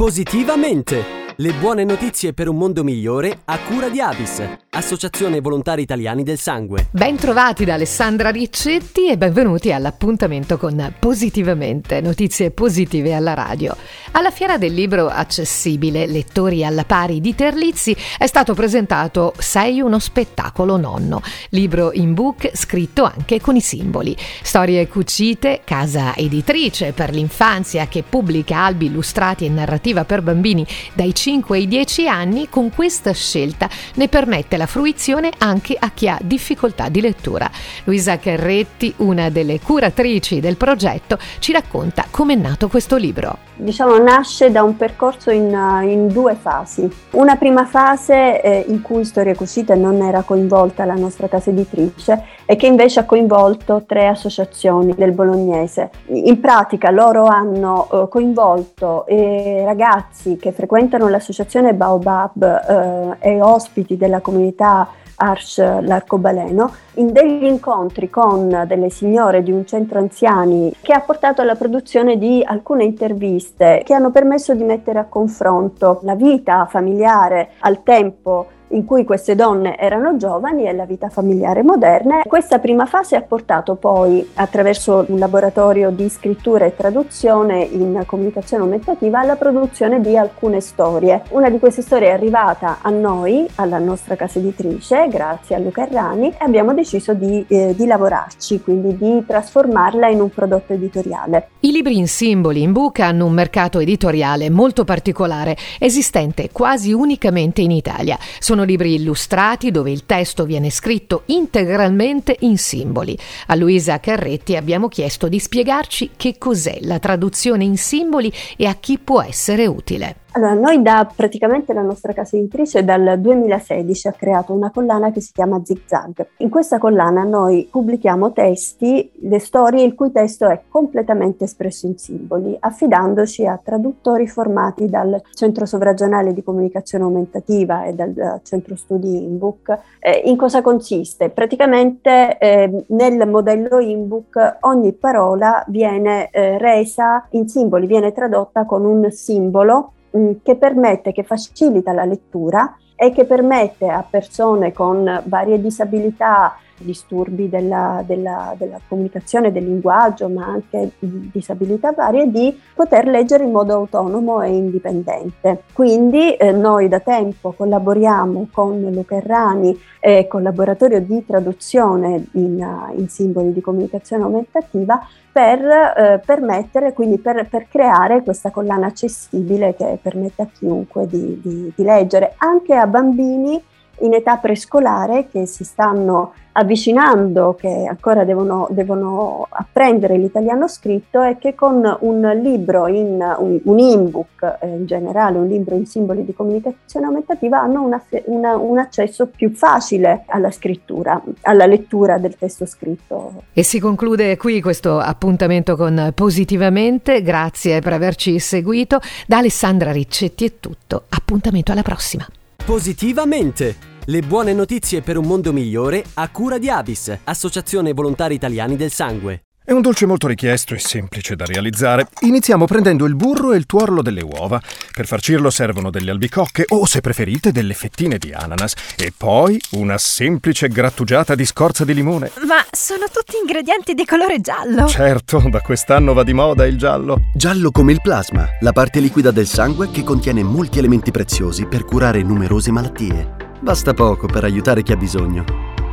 Positivamente! Le buone notizie per un mondo migliore a cura di Avis, Associazione Volontari Italiani del Sangue. Ben trovati da Alessandra Riccetti e benvenuti all'appuntamento con Positivamente, notizie positive alla radio. Alla Fiera del Libro Accessibile Lettori alla pari di Terlizzi è stato presentato Sei uno spettacolo nonno, libro in book scritto anche con i simboli. Storie cucite, casa editrice per l'infanzia che pubblica albi illustrati e narrativa per bambini dai 5 5 ai 10 anni, con questa scelta ne permette la fruizione anche a chi ha difficoltà di lettura. Luisa Carretti, una delle curatrici del progetto, ci racconta come è nato questo libro. Diciamo nasce da un percorso in, in due fasi. Una prima fase eh, in cui Storia Cucita non era coinvolta la nostra casa editrice e che invece ha coinvolto tre associazioni del bolognese. In pratica loro hanno eh, coinvolto eh, ragazzi che frequentano la l'associazione Baobab eh, e ospiti della comunità Arch l'Arcobaleno in degli incontri con delle signore di un centro anziani che ha portato alla produzione di alcune interviste che hanno permesso di mettere a confronto la vita familiare al tempo in cui queste donne erano giovani e la vita familiare moderna. Questa prima fase ha portato poi, attraverso un laboratorio di scrittura e traduzione in comunicazione aumentativa, alla produzione di alcune storie. Una di queste storie è arrivata a noi, alla nostra casa editrice, grazie a Luca Errani, e abbiamo deciso di, eh, di lavorarci, quindi di trasformarla in un prodotto editoriale. I libri in simboli in book hanno un mercato editoriale molto particolare, esistente quasi unicamente in Italia. Sono sono libri illustrati dove il testo viene scritto integralmente in simboli. A Luisa Carretti abbiamo chiesto di spiegarci che cos'è la traduzione in simboli e a chi può essere utile. Allora, noi da praticamente la nostra casa editrice dal 2016 ha creato una collana che si chiama Zig Zag. In questa collana noi pubblichiamo testi, le storie il cui testo è completamente espresso in simboli, affidandoci a traduttori formati dal Centro Sovranazionale di Comunicazione Aumentativa e dal Centro Studi Inbook. Eh, in cosa consiste? Praticamente eh, nel modello Inbook ogni parola viene eh, resa in simboli, viene tradotta con un simbolo Mm, che permette, che facilita la lettura e che permette a persone con varie disabilità disturbi della, della, della comunicazione, del linguaggio, ma anche disabilità varie, di poter leggere in modo autonomo e indipendente. Quindi eh, noi da tempo collaboriamo con Luca Errani e con il laboratorio di traduzione in, in simboli di comunicazione aumentativa per eh, permettere, quindi per, per, creare questa collana accessibile che permette a chiunque di, di, di leggere, anche a bambini in età prescolare che si stanno avvicinando, che ancora devono, devono, apprendere l'italiano scritto e che con un libro, in, un, un in-book eh, in generale, un libro in simboli di comunicazione aumentativa, hanno una, una, un accesso più facile alla scrittura, alla lettura del testo scritto. E si conclude qui questo appuntamento con Positivamente. Grazie per averci seguito. Da Alessandra Riccetti è tutto. Appuntamento alla prossima. Positivamente! Le buone notizie per un mondo migliore a cura di Avis, Associazione Volontari Italiani del Sangue. È un dolce molto richiesto e semplice da realizzare. Iniziamo prendendo il burro e il tuorlo delle uova. Per farcirlo servono delle albicocche o, se preferite, delle fettine di ananas. E poi una semplice grattugiata di scorza di limone. Ma sono tutti ingredienti di colore giallo. Certo, da quest'anno va di moda il giallo. Giallo come il plasma, la parte liquida del sangue che contiene molti elementi preziosi per curare numerose malattie. Basta poco per aiutare chi ha bisogno.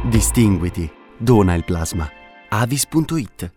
Distinguiti. Dona il plasma. avis.it